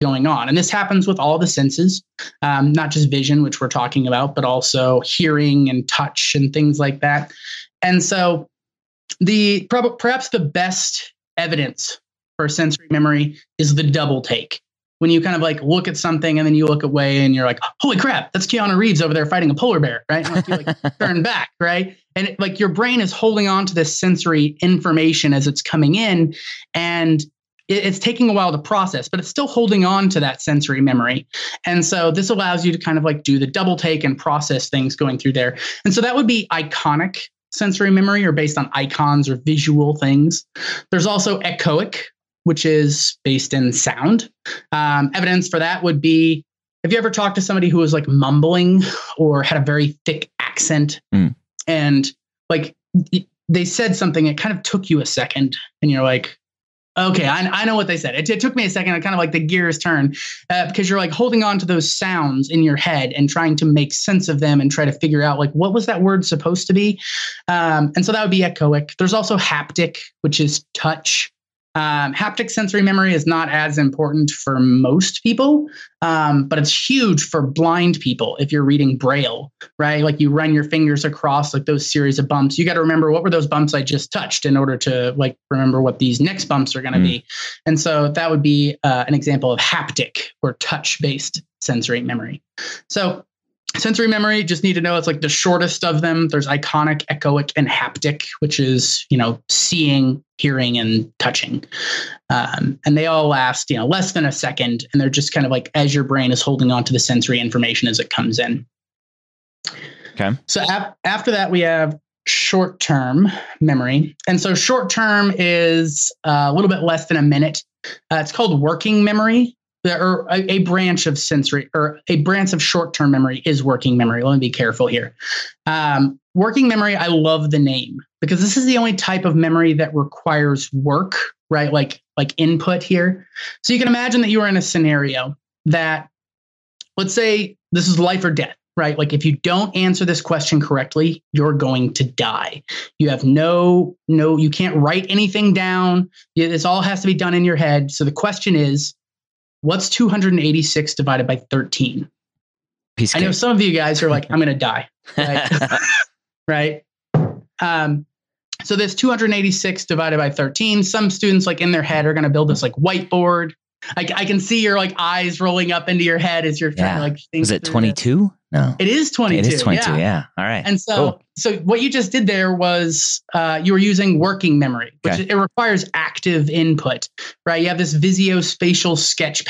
going on. And this happens with all the senses, um, not just vision, which we're talking about, but also hearing and touch and things like that. And so, the perhaps the best evidence for sensory memory is the double take. When you kind of like look at something and then you look away and you're like, holy crap, that's Keanu Reeves over there fighting a polar bear, right? And you like turn back, right? And it, like your brain is holding on to this sensory information as it's coming in. And it's taking a while to process, but it's still holding on to that sensory memory. And so this allows you to kind of like do the double take and process things going through there. And so that would be iconic sensory memory or based on icons or visual things. There's also echoic, which is based in sound. Um, evidence for that would be have you ever talked to somebody who was like mumbling or had a very thick accent mm. and like they said something, it kind of took you a second and you're like, Okay, I, I know what they said. It, it, took me a second. I kind of like the gears turn uh, because you're like holding on to those sounds in your head and trying to make sense of them and try to figure out like what was that word supposed to be. Um, and so that would be echoic. There's also haptic, which is touch. Um, haptic sensory memory is not as important for most people, um, but it's huge for blind people if you're reading Braille, right? Like you run your fingers across like those series of bumps. You got to remember what were those bumps I just touched in order to like remember what these next bumps are going to mm. be. And so that would be uh, an example of haptic or touch based sensory memory. So sensory memory just need to know it's like the shortest of them. There's iconic echoic and haptic which is you know seeing hearing and touching. Um, and they all last you know less than a second and they're just kind of like as your brain is holding on to the sensory information as it comes in. Okay. So ap- after that we have short term memory. And so short term is uh, a little bit less than a minute. Uh, it's called working memory or a, a, branch of sensory or a branch of short-term memory is working memory. Let me be careful here. Um, working memory, I love the name because this is the only type of memory that requires work, right? Like like input here. So you can imagine that you are in a scenario that, let's say, this is life or death. Right. Like if you don't answer this question correctly, you're going to die. You have no, no, you can't write anything down. This all has to be done in your head. So the question is, what's 286 divided by 13? Piece I know some of you guys are like, I'm going to die. Right. right. Um, so this 286 divided by 13. Some students, like in their head, are going to build this like whiteboard. I, I can see your like eyes rolling up into your head as you're trying yeah. to like think. Is it 22? No, it is 22. It is 22. Yeah. yeah. All right. And so, cool. so what you just did there was uh, you were using working memory, which okay. it requires active input, right? You have this visuospatial sketch